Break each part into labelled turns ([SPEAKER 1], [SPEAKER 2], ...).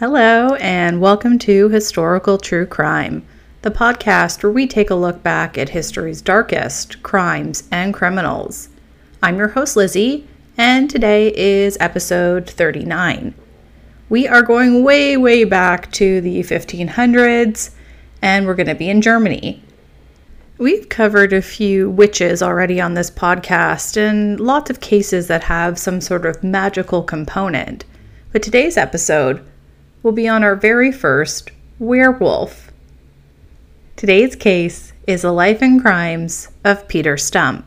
[SPEAKER 1] Hello, and welcome to Historical True Crime, the podcast where we take a look back at history's darkest crimes and criminals. I'm your host, Lizzie, and today is episode 39. We are going way, way back to the 1500s, and we're going to be in Germany. We've covered a few witches already on this podcast and lots of cases that have some sort of magical component. But today's episode, will be on our very first werewolf. Today's case is the life and crimes of Peter Stump.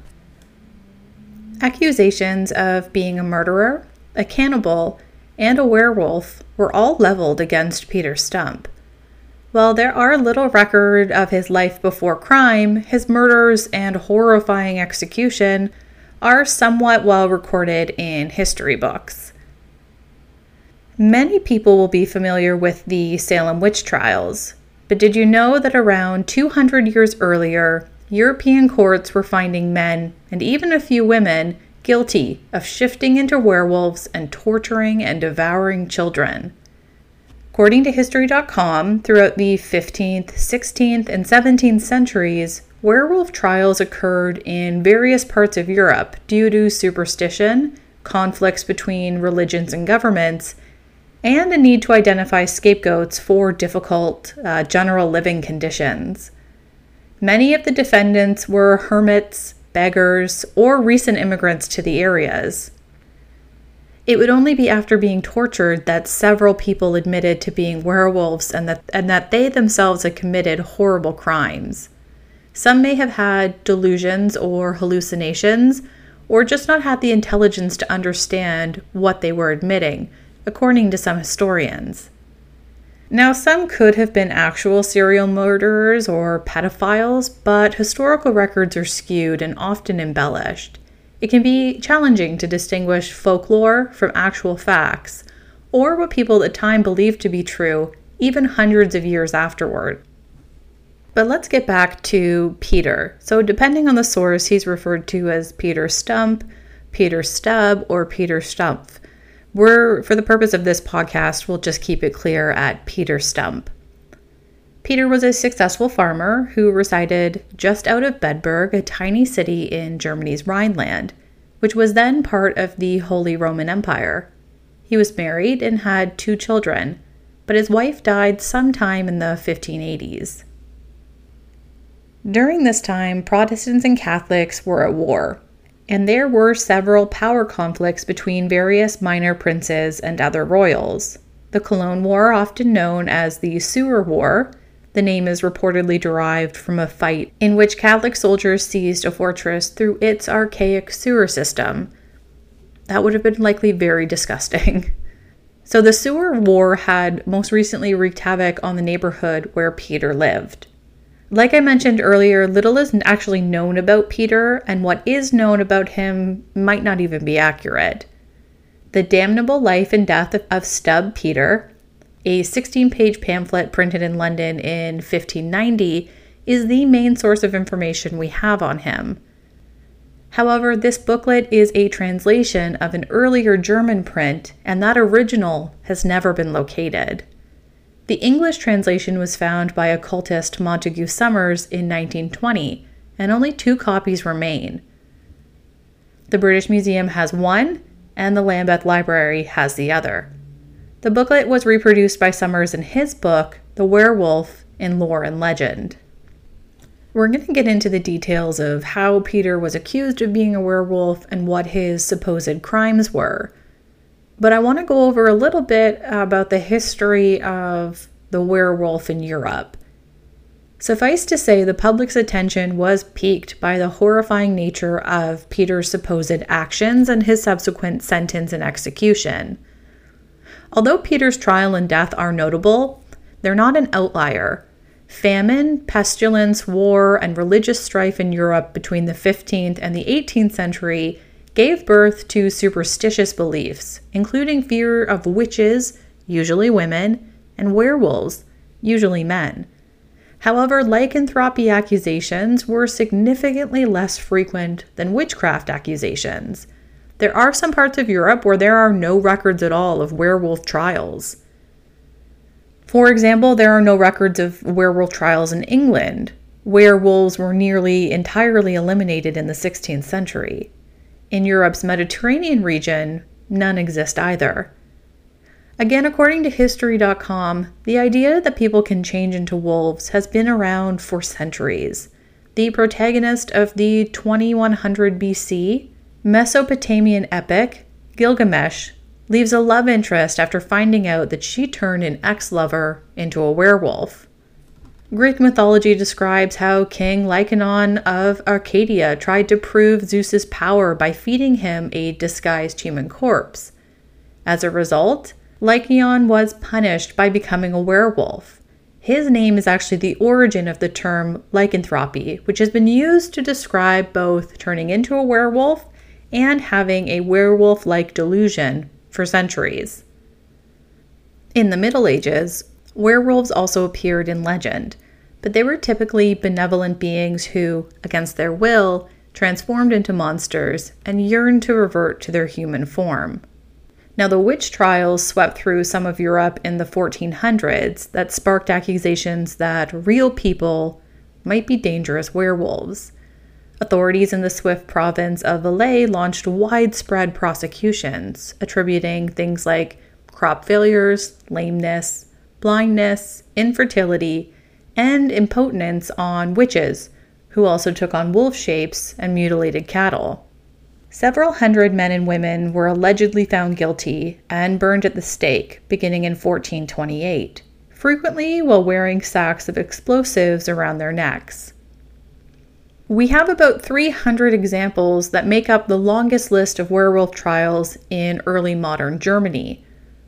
[SPEAKER 1] Accusations of being a murderer, a cannibal, and a werewolf were all leveled against Peter Stump. While there are little record of his life before crime, his murders and horrifying execution are somewhat well recorded in history books. Many people will be familiar with the Salem witch trials, but did you know that around 200 years earlier, European courts were finding men, and even a few women, guilty of shifting into werewolves and torturing and devouring children? According to History.com, throughout the 15th, 16th, and 17th centuries, werewolf trials occurred in various parts of Europe due to superstition, conflicts between religions and governments, and a need to identify scapegoats for difficult uh, general living conditions. Many of the defendants were hermits, beggars, or recent immigrants to the areas. It would only be after being tortured that several people admitted to being werewolves and that, and that they themselves had committed horrible crimes. Some may have had delusions or hallucinations, or just not had the intelligence to understand what they were admitting, according to some historians. Now, some could have been actual serial murderers or pedophiles, but historical records are skewed and often embellished. It can be challenging to distinguish folklore from actual facts, or what people at the time believed to be true, even hundreds of years afterward. But let's get back to Peter. So, depending on the source, he's referred to as Peter Stump, Peter Stubb, or Peter Stumpf. We're, for the purpose of this podcast, we'll just keep it clear at Peter Stump. Peter was a successful farmer who resided just out of Bedburg, a tiny city in Germany's Rhineland, which was then part of the Holy Roman Empire. He was married and had two children, but his wife died sometime in the 1580s. During this time, Protestants and Catholics were at war, and there were several power conflicts between various minor princes and other royals. The Cologne War, often known as the Sewer War, the name is reportedly derived from a fight in which Catholic soldiers seized a fortress through its archaic sewer system. That would have been likely very disgusting. So, the Sewer War had most recently wreaked havoc on the neighborhood where Peter lived. Like I mentioned earlier, little is actually known about Peter, and what is known about him might not even be accurate. The Damnable Life and Death of Stub Peter, a 16 page pamphlet printed in London in 1590, is the main source of information we have on him. However, this booklet is a translation of an earlier German print, and that original has never been located. The English translation was found by occultist Montague Summers in 1920, and only two copies remain. The British Museum has one, and the Lambeth Library has the other. The booklet was reproduced by Summers in his book, The Werewolf in Lore and Legend. We're going to get into the details of how Peter was accused of being a werewolf and what his supposed crimes were. But I want to go over a little bit about the history of the werewolf in Europe. Suffice to say, the public's attention was piqued by the horrifying nature of Peter's supposed actions and his subsequent sentence and execution. Although Peter's trial and death are notable, they're not an outlier. Famine, pestilence, war, and religious strife in Europe between the 15th and the 18th century gave birth to superstitious beliefs, including fear of witches, usually women, and werewolves, usually men. However, lycanthropy accusations were significantly less frequent than witchcraft accusations. There are some parts of Europe where there are no records at all of werewolf trials. For example, there are no records of werewolf trials in England. Werewolves were nearly entirely eliminated in the 16th century. In Europe's Mediterranean region, none exist either. Again, according to History.com, the idea that people can change into wolves has been around for centuries. The protagonist of the 2100 BC Mesopotamian epic, Gilgamesh, leaves a love interest after finding out that she turned an ex lover into a werewolf. Greek mythology describes how King Lycaon of Arcadia tried to prove Zeus's power by feeding him a disguised human corpse. As a result, Lycaon was punished by becoming a werewolf. His name is actually the origin of the term lycanthropy, which has been used to describe both turning into a werewolf and having a werewolf like delusion for centuries. In the Middle Ages, werewolves also appeared in legend, but they were typically benevolent beings who, against their will, transformed into monsters and yearned to revert to their human form. Now, the witch trials swept through some of Europe in the 1400s that sparked accusations that real people might be dangerous werewolves. Authorities in the Swiss province of Valais launched widespread prosecutions, attributing things like crop failures, lameness, blindness, infertility, and impotence on witches, who also took on wolf shapes and mutilated cattle. Several hundred men and women were allegedly found guilty and burned at the stake beginning in 1428, frequently while wearing sacks of explosives around their necks. We have about 300 examples that make up the longest list of werewolf trials in early modern Germany.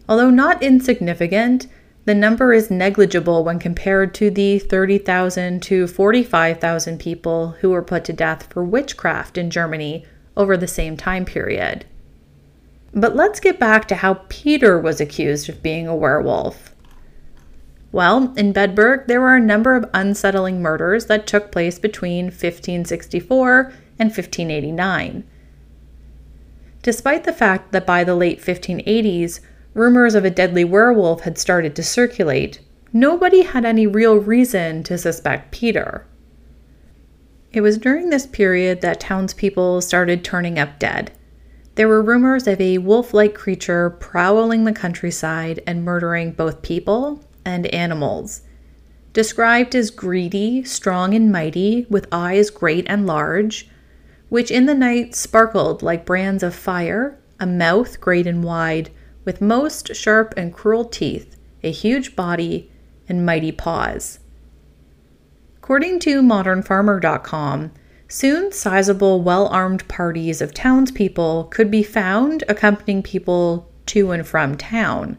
[SPEAKER 1] Although not insignificant, the number is negligible when compared to the 30,000 to 45,000 people who were put to death for witchcraft in Germany over the same time period. But let's get back to how Peter was accused of being a werewolf. Well, in Bedburg, there were a number of unsettling murders that took place between 1564 and 1589. Despite the fact that by the late 1580s, rumors of a deadly werewolf had started to circulate, nobody had any real reason to suspect Peter. It was during this period that townspeople started turning up dead. There were rumors of a wolf like creature prowling the countryside and murdering both people and animals. Described as greedy, strong, and mighty, with eyes great and large, which in the night sparkled like brands of fire, a mouth great and wide, with most sharp and cruel teeth, a huge body, and mighty paws. According to modernfarmer.com, soon sizable, well armed parties of townspeople could be found accompanying people to and from town.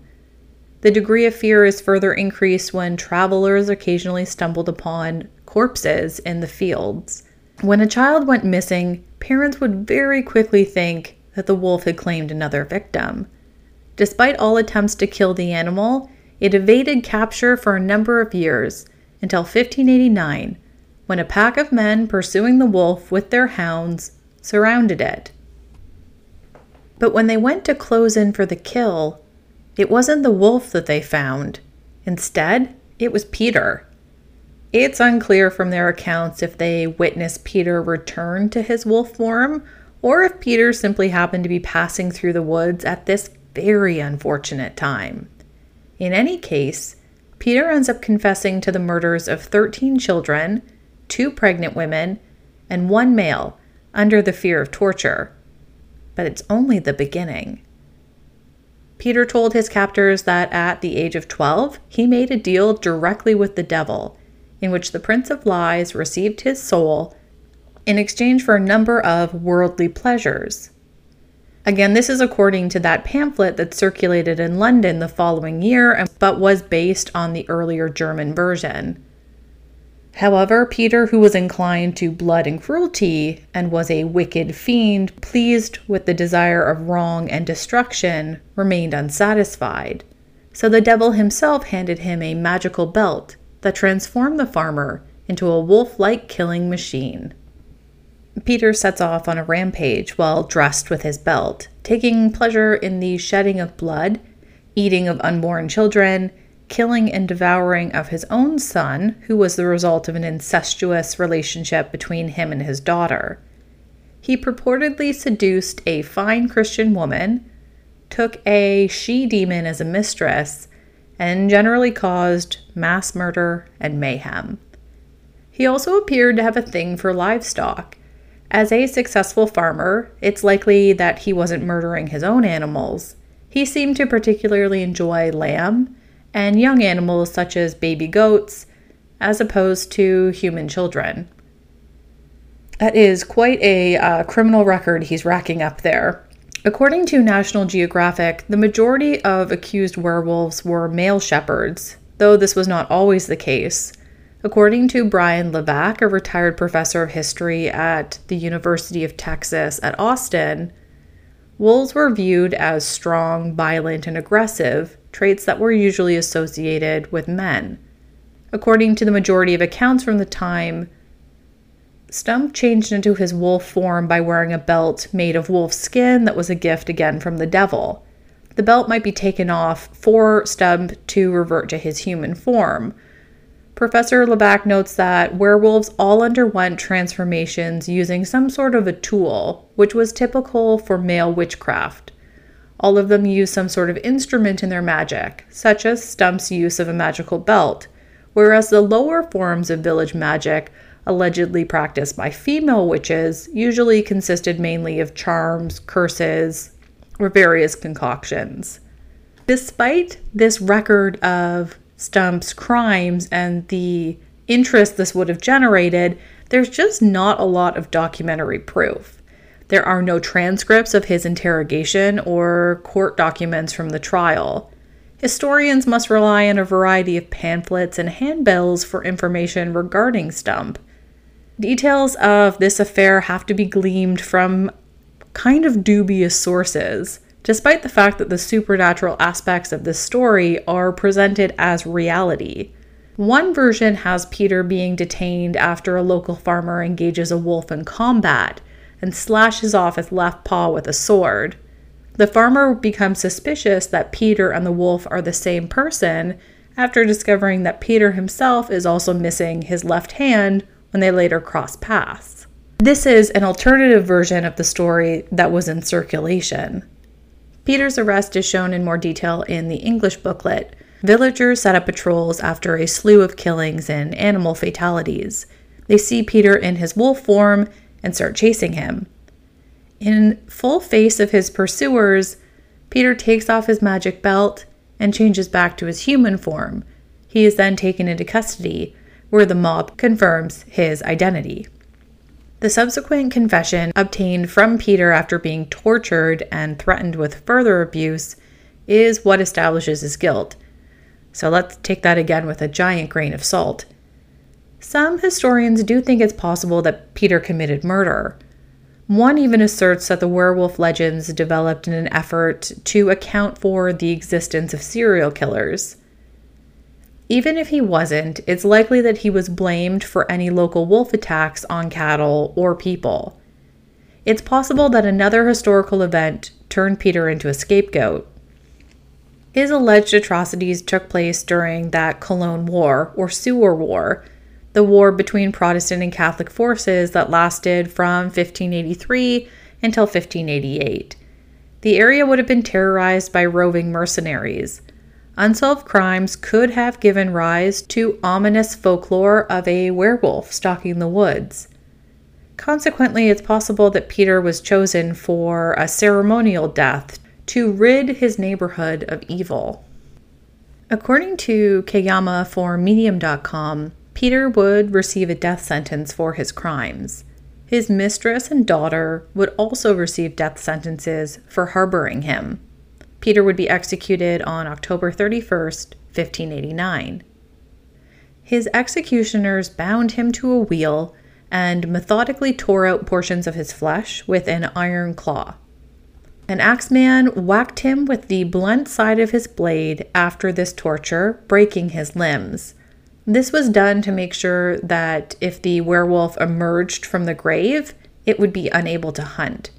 [SPEAKER 1] The degree of fear is further increased when travelers occasionally stumbled upon corpses in the fields. When a child went missing, parents would very quickly think that the wolf had claimed another victim. Despite all attempts to kill the animal, it evaded capture for a number of years until 1589, when a pack of men pursuing the wolf with their hounds surrounded it. But when they went to close in for the kill, it wasn't the wolf that they found. Instead, it was Peter. It's unclear from their accounts if they witnessed Peter return to his wolf form or if Peter simply happened to be passing through the woods at this very unfortunate time. In any case, Peter ends up confessing to the murders of 13 children, two pregnant women, and one male under the fear of torture. But it's only the beginning. Peter told his captors that at the age of 12, he made a deal directly with the devil, in which the Prince of Lies received his soul in exchange for a number of worldly pleasures. Again, this is according to that pamphlet that circulated in London the following year, but was based on the earlier German version. However, Peter, who was inclined to blood and cruelty and was a wicked fiend, pleased with the desire of wrong and destruction, remained unsatisfied. So the devil himself handed him a magical belt that transformed the farmer into a wolf like killing machine. Peter sets off on a rampage while dressed with his belt, taking pleasure in the shedding of blood, eating of unborn children, killing and devouring of his own son, who was the result of an incestuous relationship between him and his daughter. He purportedly seduced a fine Christian woman, took a she demon as a mistress, and generally caused mass murder and mayhem. He also appeared to have a thing for livestock. As a successful farmer, it's likely that he wasn't murdering his own animals. He seemed to particularly enjoy lamb and young animals such as baby goats, as opposed to human children. That is quite a uh, criminal record he's racking up there. According to National Geographic, the majority of accused werewolves were male shepherds, though this was not always the case. According to Brian Levack, a retired professor of history at the University of Texas at Austin, wolves were viewed as strong, violent, and aggressive, traits that were usually associated with men. According to the majority of accounts from the time, Stump changed into his wolf form by wearing a belt made of wolf skin that was a gift again from the devil. The belt might be taken off for Stump to revert to his human form. Professor Levack notes that werewolves all underwent transformations using some sort of a tool, which was typical for male witchcraft. All of them used some sort of instrument in their magic, such as Stump's use of a magical belt, whereas the lower forms of village magic, allegedly practiced by female witches, usually consisted mainly of charms, curses, or various concoctions. Despite this record of Stump's crimes and the interest this would have generated, there's just not a lot of documentary proof. There are no transcripts of his interrogation or court documents from the trial. Historians must rely on a variety of pamphlets and handbills for information regarding Stump. Details of this affair have to be gleaned from kind of dubious sources, despite the fact that the supernatural aspects of this story are presented as reality. One version has Peter being detained after a local farmer engages a wolf in combat and slashes off his left paw with a sword. The farmer becomes suspicious that Peter and the wolf are the same person after discovering that Peter himself is also missing his left hand when they later cross paths. This is an alternative version of the story that was in circulation. Peter's arrest is shown in more detail in the English booklet. Villagers set up patrols after a slew of killings and animal fatalities. They see Peter in his wolf form and start chasing him. In full face of his pursuers, Peter takes off his magic belt and changes back to his human form. He is then taken into custody, where the mob confirms his identity. The subsequent confession obtained from Peter after being tortured and threatened with further abuse is what establishes his guilt. So let's take that again with a giant grain of salt. Some historians do think it's possible that Peter committed murder. One even asserts that the werewolf legends developed in an effort to account for the existence of serial killers. Even if he wasn't, it's likely that he was blamed for any local wolf attacks on cattle or people. It's possible that another historical event turned Peter into a scapegoat. His alleged atrocities took place during that Cologne War, or Sewer War, the war between Protestant and Catholic forces that lasted from 1583 until 1588. The area would have been terrorized by roving mercenaries. Unsolved crimes could have given rise to ominous folklore of a werewolf stalking the woods. Consequently, it's possible that Peter was chosen for a ceremonial death to rid his neighborhood of evil. According to Kageyama for Medium.com, Peter would receive a death sentence for his crimes. His mistress and daughter would also receive death sentences for harboring him. Peter would be executed on October 31st, 1589. His executioners bound him to a wheel and methodically tore out portions of his flesh with an iron claw. An axeman whacked him with the blunt side of his blade after this torture, breaking his limbs. This was done to make sure that if the werewolf emerged from the grave, it would be unable to hunt.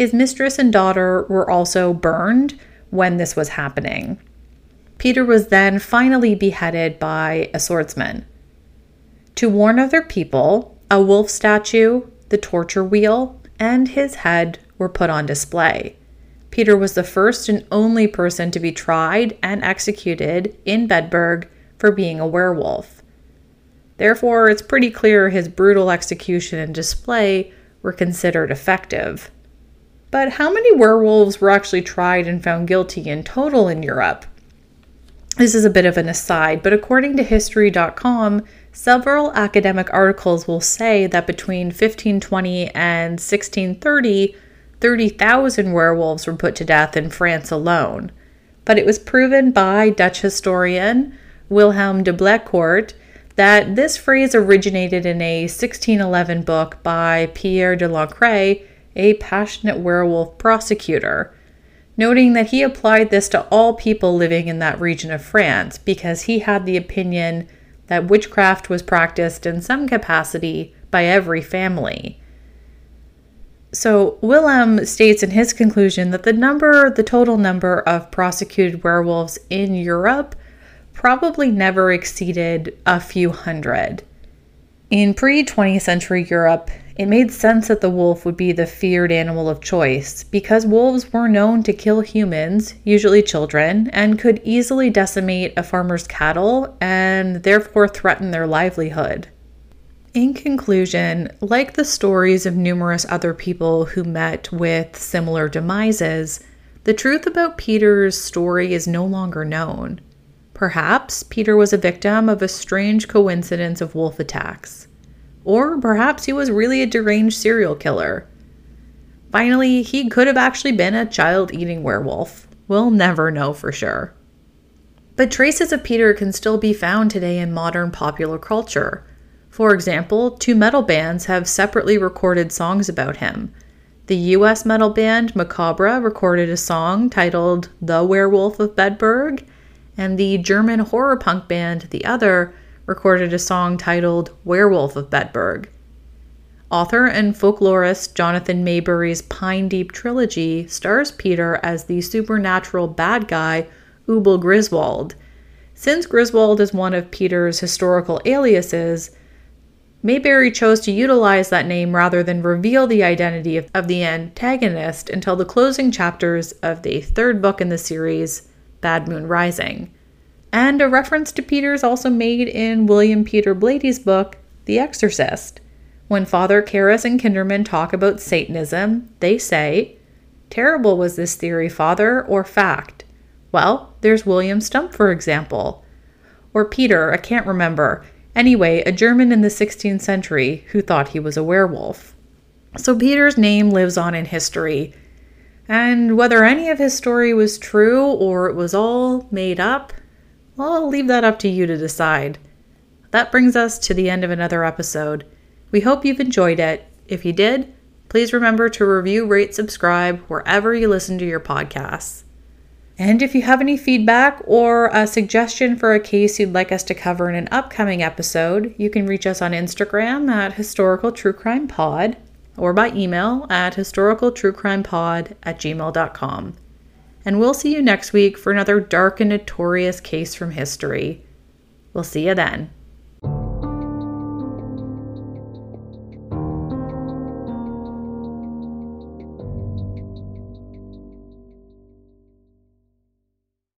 [SPEAKER 1] His mistress and daughter were also burned when this was happening. Peter was then finally beheaded by a swordsman. To warn other people, a wolf statue, the torture wheel, and his head were put on display. Peter was the first and only person to be tried and executed in Bedburg for being a werewolf. Therefore, it's pretty clear his brutal execution and display were considered effective. But how many werewolves were actually tried and found guilty in total in Europe? This is a bit of an aside, but according to History.com, several academic articles will say that between 1520 and 1630, 30,000 werewolves were put to death in France alone. But it was proven by Dutch historian Willem de Blecourt that this phrase originated in a 1611 book by Pierre de Lancre, a passionate werewolf prosecutor noting that he applied this to all people living in that region of France because he had the opinion that witchcraft was practiced in some capacity by every family. So, Willem states in his conclusion that the number, the total number of prosecuted werewolves in Europe probably never exceeded a few hundred. In pre 20th century Europe, it made sense that the wolf would be the feared animal of choice because wolves were known to kill humans, usually children, and could easily decimate a farmer's cattle and therefore threaten their livelihood. In conclusion, like the stories of numerous other people who met with similar demises, the truth about Peter's story is no longer known. Perhaps Peter was a victim of a strange coincidence of wolf attacks. Or perhaps he was really a deranged serial killer. Finally, he could have actually been a child eating werewolf. We'll never know for sure. But traces of Peter can still be found today in modern popular culture. For example, two metal bands have separately recorded songs about him. The US metal band Macabre recorded a song titled The Werewolf of Bedburg, and the German horror punk band The Other recorded a song titled Werewolf of Bedburg. Author and folklorist Jonathan Maberry's Pine Deep trilogy stars Peter as the supernatural bad guy Ubel Griswold. Since Griswold is one of Peter's historical aliases, Maberry chose to utilize that name rather than reveal the identity of, of, the antagonist until the closing chapters of the third book in the series, Bad Moon Rising. And a reference to Peter is also made in William Peter Blatty's book, The Exorcist. When Father Karras and Kinderman talk about Satanism, they say, Terrible was this theory, Father, or fact? Well, there's William Stump, for example. Or Peter, I can't remember. Anyway, a German in the 16th century who thought he was a werewolf. So Peter's name lives on in history. And whether any of his story was true or it was all made up, well, I'll leave that up to you to decide. That brings us to the end of another episode. We hope you've enjoyed it. If you did, please remember to review, rate, subscribe wherever you listen to your podcasts. And if you have any feedback or a suggestion for a case you'd like us to cover in an upcoming episode, you can reach us on Instagram at Historical True Crime Pod or by email at historicaltruecrimepod at gmail.com and we'll see you next week for another dark and notorious case from history. We'll see you then.